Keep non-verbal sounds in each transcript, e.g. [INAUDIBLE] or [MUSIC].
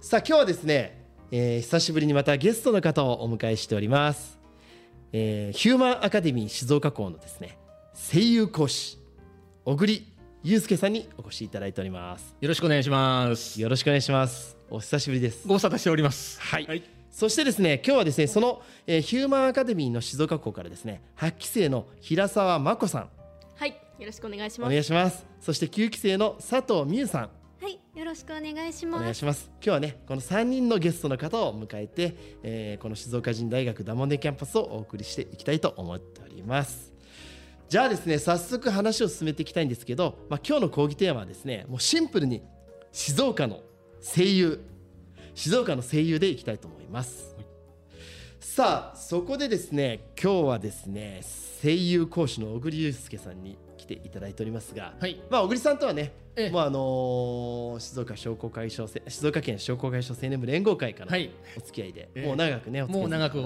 さあ今日はですね、えー久しぶりにまたゲストの方をお迎えしております、えーヒューマンアカデミー静岡校のですね声優講師小栗祐介さんにお越しいただいておりますよろしくお願いします。よろしくお願いしますお久しぶりですご無沙汰しております。はい、はい。そしてですね今日はですねその、えーヒューマンアカデミーの静岡校からですね8期生の平沢真子さんはい、よろしくお願いしおます。願いしますそして9期生の佐藤美優さんはい、よろしくお願いしお願。いします。今日はねこの3人のゲストの方を迎えて、えーこの静岡人大学ダモンデキャンパスをお送りしていきたいと思っております。じゃあですね早速話を進めていきたいんですけど、まあ、今日の講義テーマはですねもうシンプルに静岡の声優。静岡の声優でいきたいと思います、さあそこでですね今日はですね声優講師の小栗祐介さんに来ていただいておりますが、はい。まあ、小栗さんとはね、ええもうあのー静岡商工会所せ静岡県商工会所青年部連合会からお付き合いで、ええもう長くねお付き合いもう長く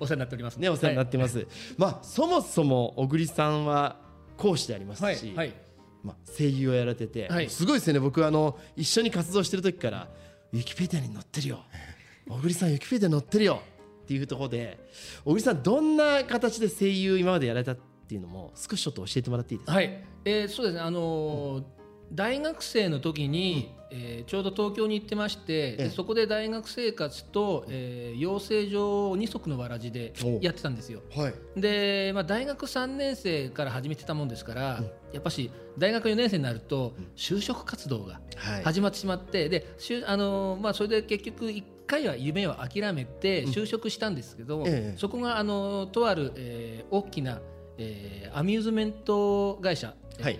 お世話になっております。ねお世話になってます、まあそもそも小栗さんは講師でありますし、はい。はい。まあ、声優をやられてて、はいすごいですよね僕あの一緒に活動してる時からウィキペディアに載ってるよ [LAUGHS] 小栗さんウィキペディアに載ってるよっていうところで小栗さんどんな形で声優今までやられたっていうのも少しちょっと教えてもらっていいですか、はい。えーそうですね。あのー大学生の時に、えーちょうど東京に行ってまして、ええ。でそこで大学生活と、えー養成所を二足のわらじでおやってたんですよ。はい。で、まあ、大学3年生から始めてたもんですから、やっぱし大学4年生になると就職活動がはい。始まってしまって、でしゅあのーまあ、それで結局1回は夢を諦めて就職したんですけど、ええ。そこがあのーとある、えー大きな、えーアミューズメント会社、えーはい。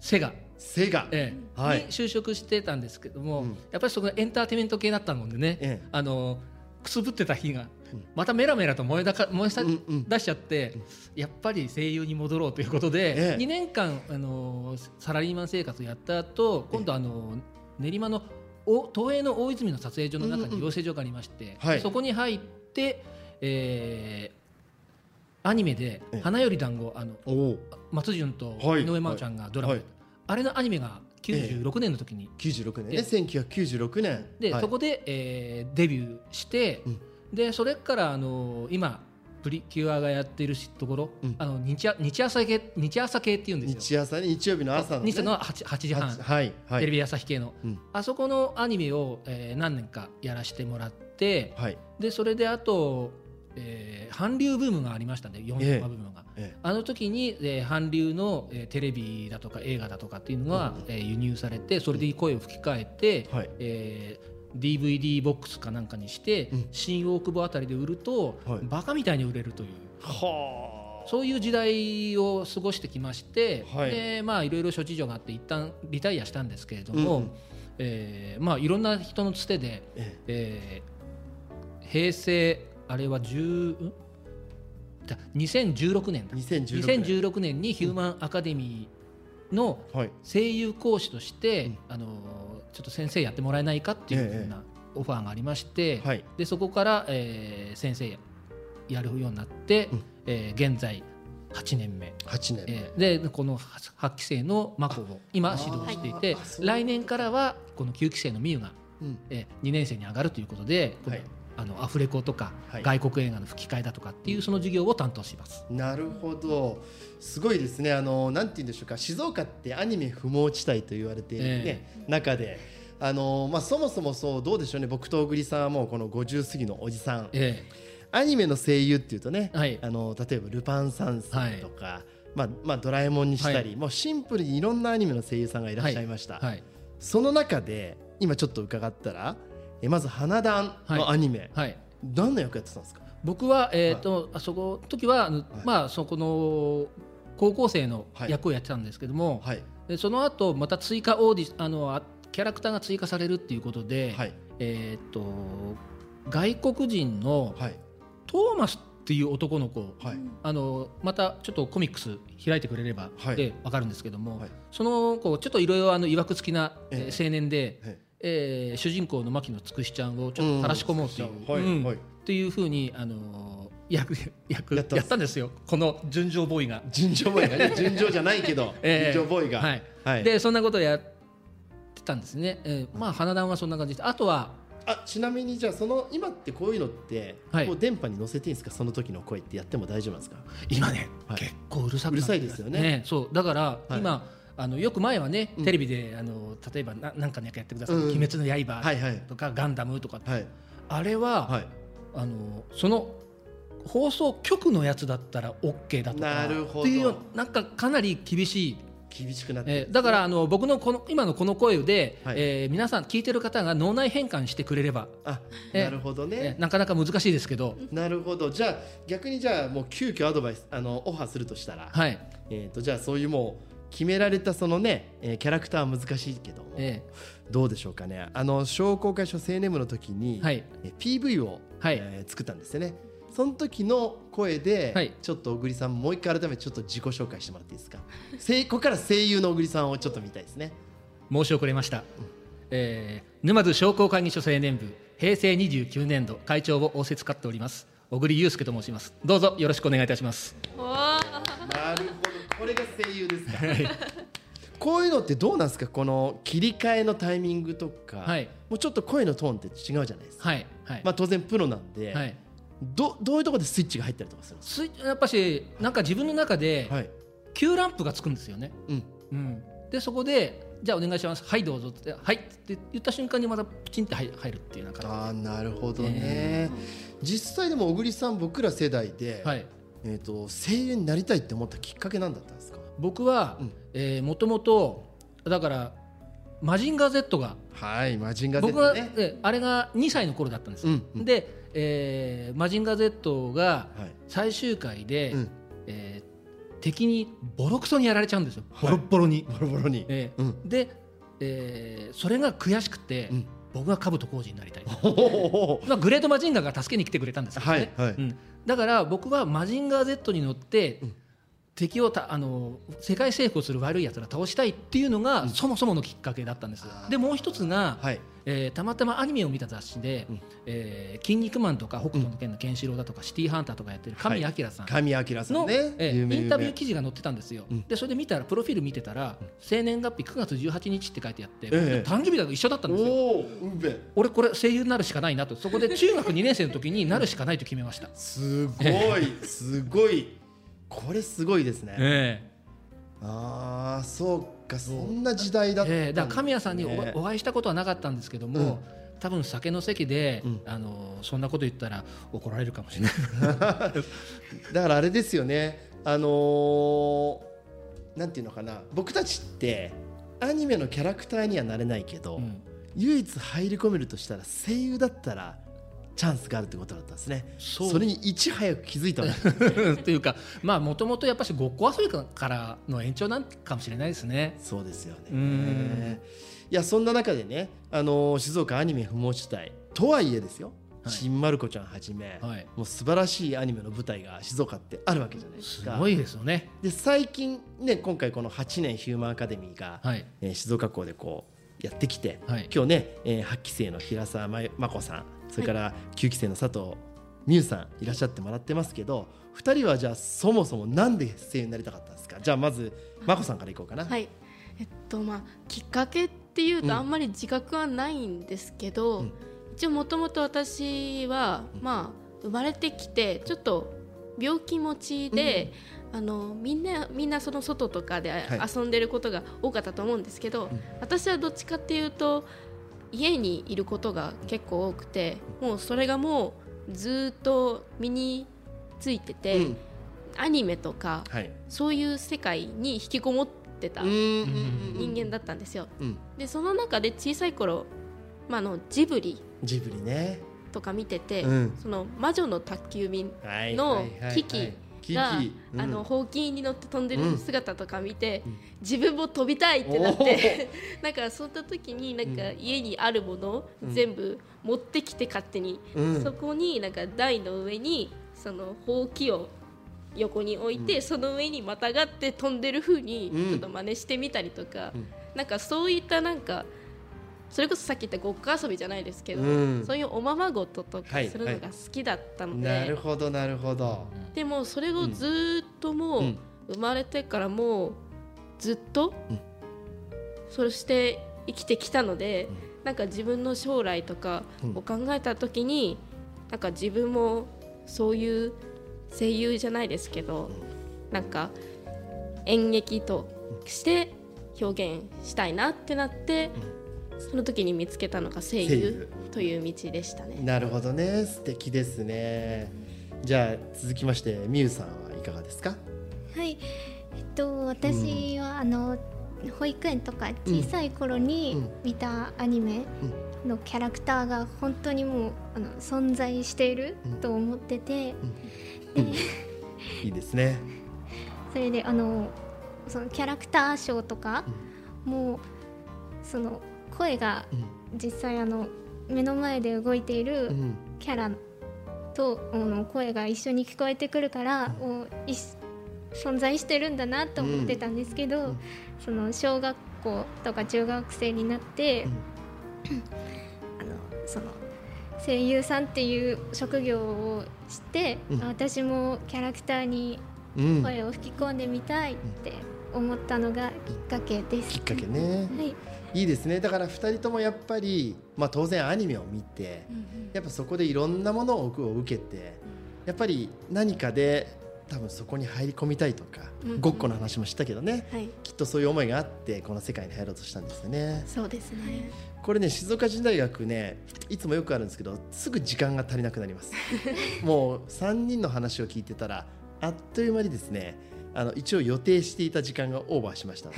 セガ、セガ、ええはい。に就職してたんですけども、うん。やっぱりそこがエンターテインメント系だったもんでね、ええ。あのくすぶってた日が、またメラメラと燃えだか燃えさ、うんうん出しちゃって、やっぱり声優に戻ろうということで、ええ。2年間あのサラリーマン生活をやった後今度あの練馬のお東映の大泉の撮影所の中うんうんに養成所がありまして、はい。そこに入って、えーアニメでええ「花より団子あの松潤とはい。井上真央ちゃんがドラマ。あれのアニメが96年の時に、96年ね。え1996年。で、はい。そこで、えーデビューして、うん。でそれからあの今プリキュアがやっているところ、うん。あの日あ日朝系日朝系っていうんですよ。日朝ね日曜日の朝の、ね、日朝の 8, 8時半、はいはい。テレビ朝日系の、うん。あそこのアニメを、えー何年かやらせてもらってはい。でそれであと、えー韓流ブームがありましたね4え。えコマブームが。えあの時に、えー韓流の、えーテレビだとか映画だとかっていうのが、えー輸入されてそれで声を吹き替えて、えはい。えー DVD ボックスかなんかにして、うん。新大久保あたりで売ると、はい。バカみたいに売れるという。はそういう時代を過ごしてきまして、はい。でまあいろいろ諸事情があって一旦リタイアしたんですけれども、うんうん。えーまあいろんな人のつてで、え。えー平成あれは10ん？だ2016年だ。2016年。2016年にヒューマンアカデミーのはい。声優講師として、うん。あのちょっと先生やってもらえないかっていうふうなオファーがありまして、はい。でそこから、えー先生やるようになって、うん。えー現在8年目、8年、えーでこの8期生のマコを今指導していて来年からはこの9期生のミユが、うん。えー2年生に上がるということで、はいあのアフレコとか、はい。外国映画の吹き替えだとかっていうその授業を担当します。なるほど。すごいですね。あのなんて言うんでしょうか。静岡ってアニメ不毛地帯と言われている、ねえ中で。あの、まあ、そもそもそうどうでしょうね。僕と小栗さんはもうこの50過ぎのおじさん。えアニメの声優っていうとね、はい。あの例えば「ルパン三世」とか、まあまあ、ドラえもんにしたり、はい。もうシンプルにいろんなアニメの声優さんがいらっしゃいました、ーはい。その中で今ちょっと伺ったらえまず花壇のアニメ、はい。何の役やってたんですか？僕は、えーとあそこ時は、まあそこの高校生のはい。役をやってたんですけども、はい。でその後また追加オーディあのあキャラクターが追加されるっていうことで、はい。えーっと外国人のはい。トーマスっていう男の子はい。あのまたちょっとコミックス開いてくれればはい。で分かるんですけども、はい。その子ちょっといろいろあの曰くつきな、青年で、ええー主人公の牧野つくしちゃんをちょっと垂らし込もうといいうん。はい。っていうふうにあのー役役やったたんですよ。この純情ボーイが。純情ボーイがね [LAUGHS] 純情じゃないけど [LAUGHS] えー。純情ボーイが。はい。はい。でそんなことをやってたんですね、えーまあ花壇はそんな感じ。であとはあちなみにじゃあその今ってこういうのってはい。こう電波に乗せていいんですか？その時の声ってやっても大丈夫なんですか？今ね、はい。結構うるさくうるさいですよね。そう。だから、はい。今あのよく前はねうん。テレビで、あの例えばななんかの役やってください「うん。鬼滅の刃」とか「ガンダム」とか、はい。あれは、はい。あのその放送局のやつだったら OK だとかなるほど。っていうなんかかなり厳しい、厳しくなってえーだからあの僕のこの今のこの声で、はい。えー皆さん聞いてる方が脳内変換してくれれば、あえなるほどえねーなかなか難しいですけど、なるほど。じゃあ逆にじゃあもう急遽アドバイスあのオファーするとしたら。はい。えーとじゃあそういうもう決められたそのね、えーキャラクターは難しいけども、えどうでしょうかね。あの商工会所青年部の時に、はい。えー PV を、はい。えー作ったんですよね。その時の声で、はい。ちょっと小栗さんもう一回改めてちょっと自己紹介してもらっていいですか？ここから声優の小栗さんをちょっと見たいですね。申し遅れました、えー沼津商工会議所青年部平成29年度会長を仰せつかっております小栗祐介と申します。どうぞよろしくお願いいたしますこれが声優ですか。こういうのってどうなんですか。この切り替えのタイミングとか、はい。もうちょっと声のトーンって違うじゃないですか、はいはい、まあ、当然プロなんで、はい。どどういうところでスイッチが入ったりとかするんですスイやっぱしなんか自分の中でかはい、Q ランプがつくんですよね、うん、うん、でそこでじゃあお願いします。はいどうぞって。はいって言った瞬間にまたプチンって入入るっていうああなるほどね、え実際でも小栗さん僕ら世代で、じはいえー、と声優になりたいって思ったきっかけなんだったんですか？僕はうん。えーもともとだからマジンガー Z がはいマジンガー Z 僕は、ねえあれが2歳の頃だったんですよ、うんうん。で、えーマジンガー Z がはい。最終回で、うん。えー敵にボロクソにやられちゃうんですよ。はい。ボロッボロに、ボロボロに、えーうん。で、えーそれが悔しくて、うん。僕が兜浩二になりたい。まあ、グレートマジンガーが助けに来てくれたんですけどね、はいはい、うん、だから僕はマジンガー Z に乗って、うん。敵をたあの世界征服をする悪いやつら倒したいっていうのが、そもそものきっかけだったんです。でもう一つが、はいえーたまたまアニメを見た雑誌でうん「えー筋肉マン」とか「北斗の拳のケンシロウ」だとか「シティーハンター」とかやってる神谷明さん。神谷明さんの、ねえーインタビュー有記事が載ってたんですよ、うん。でそれで見たらプロフィール見てたら、生年月日9月18日って書いてあって、ええ。誕生日だと一緒だったん名ですよ。おおうんべ。俺これ声優になるしかないなと。そこで中学2年生の時になるしかないと決めました、すごい。[LAUGHS] すごい。これすごいですね、えああそうかそんな時代だったんええですねだから神谷さんにおお会いしたことはなかったんですけども、多分酒の席で、うん。あのそんなこと言ったら怒られるかもしれない。[LAUGHS] だからあれですよね。あのーなんていうのかな。僕たちってアニメのキャラクターにはなれないけど、うん。唯一入り込めるとしたら声優だったらチャンスがあるってことだったんですね。そう。れにいち早く気づいたわけ。ですっていうかまあもともとやっぱしごっこ遊びからの延長なんかもしれないですね。そうですようねん。いやそんな中でね、あのー静岡アニメ不毛地帯とはいえですよ、はい。新丸子ちゃんはじめ、はい。もう素晴らしいアニメの舞台が静岡ってあるわけじゃないですか。すごいですよね。で最近ね今回この8年ヒューマンアカデミーが、はい。えー静岡校でこうやってきて、はい。今日ね、えー、8期生の平沢真子さんそれから9期生の佐藤美優さんいらっしゃってもらってますけど2人はじゃあそもそもなんで声優になりたかったんですか？じゃあまず真子さんからいこうかな。はい。えっとまあきっかけっていううん。とあんまり自覚はないんですけど、うん。一応もともと私は、まあ生まれてきてちょっと病気持ちで、あのみんなみんなその外とかではい。遊んでることが多かったと思うんですけど、ん。私はどっちかっていうと家にいることが結構多くてもうそれがもうずっと身についてて、うん。アニメとかはい、そういう世界に引きこもってた人人間だったんですよ。うん、でその中で小さい頃、まあ、あのジブリジブリね。とか見てて、うん。その魔女の宅急便はいのはいはい危機はいが、キ。キうん。あのほうきに乗って飛んでる姿とか見て、うん。自分も飛びたいってなって [LAUGHS] なんかそんな時になんか家にあるものを全部持ってきて勝手に、うん。そこになんか台の上にそのほうきを横に置いて、その上にまたがって飛んでる風にうん。ちょっと真似してみたりとか、うん。なんかそういったなんかそれこそさっき言ったごっこ遊びじゃないですけど、うん。そういうおままごととかはいするのが好きだったので、なるほどなるほど。でもそれをずーっともう、うん。生まれてからもうずっと、うん。そして生きてきたので、なんか自分の将来とかうん。を考えた時に、なんか自分もそういう声優じゃないですけど、なんか演劇として表現したいなってなって、その時に見つけたのが声声優。優という道でしたね。なるほどね。素敵ですね。じゃあ続きましてみゆさんはいかがですか？はい、えっと私は、あの保育園とか小さい頃にうん。見たアニメのキャラクターが本当にもうあの存在しているうん。と思ってて、いいですね。[LAUGHS] それであのそのキャラクターショーとか、もうその声がうん。実際あの目の前で動いているうん。キャラとあの声が一緒に聞こえてくるから、存在してるんだなと思ってたんですけど、ん。その小学校とか中学生になって、あのその声優さんっていう職業を知って、私もキャラクターにうん。声を吹き込んでみたいって思ったのがきっかけです。きっかけね。はい、いいですね。だから2人ともやっぱり、まあ、当然アニメを見てやっぱそこでいろんなものを受けてやっぱり何かで多分そこに入り込みたいとか、うんごっこの話もしたけどねはい、きっとそういう思いがあってこの世界に入ろうとしたんですよね。そうですね。これね静岡人大学ねいつもよくあるんですけどすぐ時間が足りなくなります。[LAUGHS] もう3人の話を聞いてたらあっという間にですねあの一応予定していた時間がオーバーしました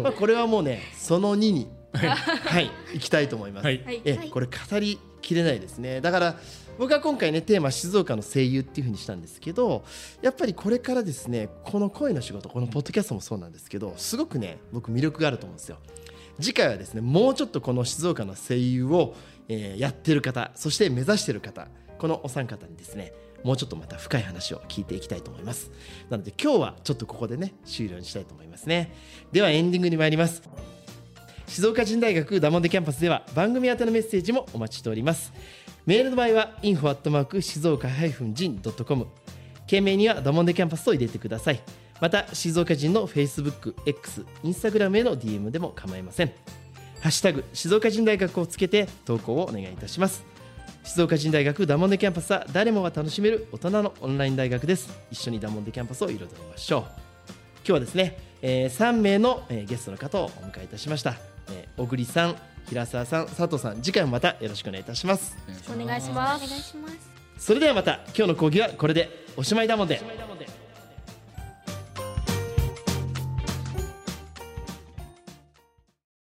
まあ [LAUGHS] これはもうねその2にはい。行きたいと思います、はい。はい。えはい。これ語りきれないですね。だから僕は今回ねテーマ静岡の声優っていうふうにしたんですけどやっぱりこれからですねこの声の仕事このポッドキャストもそうなんですけどすごくね僕魅力があると思うんですよ。次回はですねもうちょっとこの静岡の声優を、えーやってる方そして目指してる方このお三方にですねもうちょっとまた深い話を聞いていきたいと思います。なので今日はちょっとここでね終了にしたいと思いますね。ではエンディングに参ります。静岡人大学ダモンデキャンパスでは番組宛てのメッセージもお待ちしております。メールの場合は info@ 静岡 -jin.com 件名にはダモンデキャンパスと入れてください。また静岡人の Facebook、X、Instagram への DM でも構いません。ハッシュタグ静岡人大学をつけて投稿をお願いいたします。静岡人大学ダモンデキャンパスは誰もが楽しめる大人のオンライン大学です。一緒にダモンデキャンパスを彩りましょう。今日はですね、えー3名の、えーゲストの方をお迎えいたしました、えー小栗さん平沢さん佐藤さん次回もまたよろしくお願いいたします。お願いしおます。願いします。それではまた今日の講義はこれで。おしまいだもんで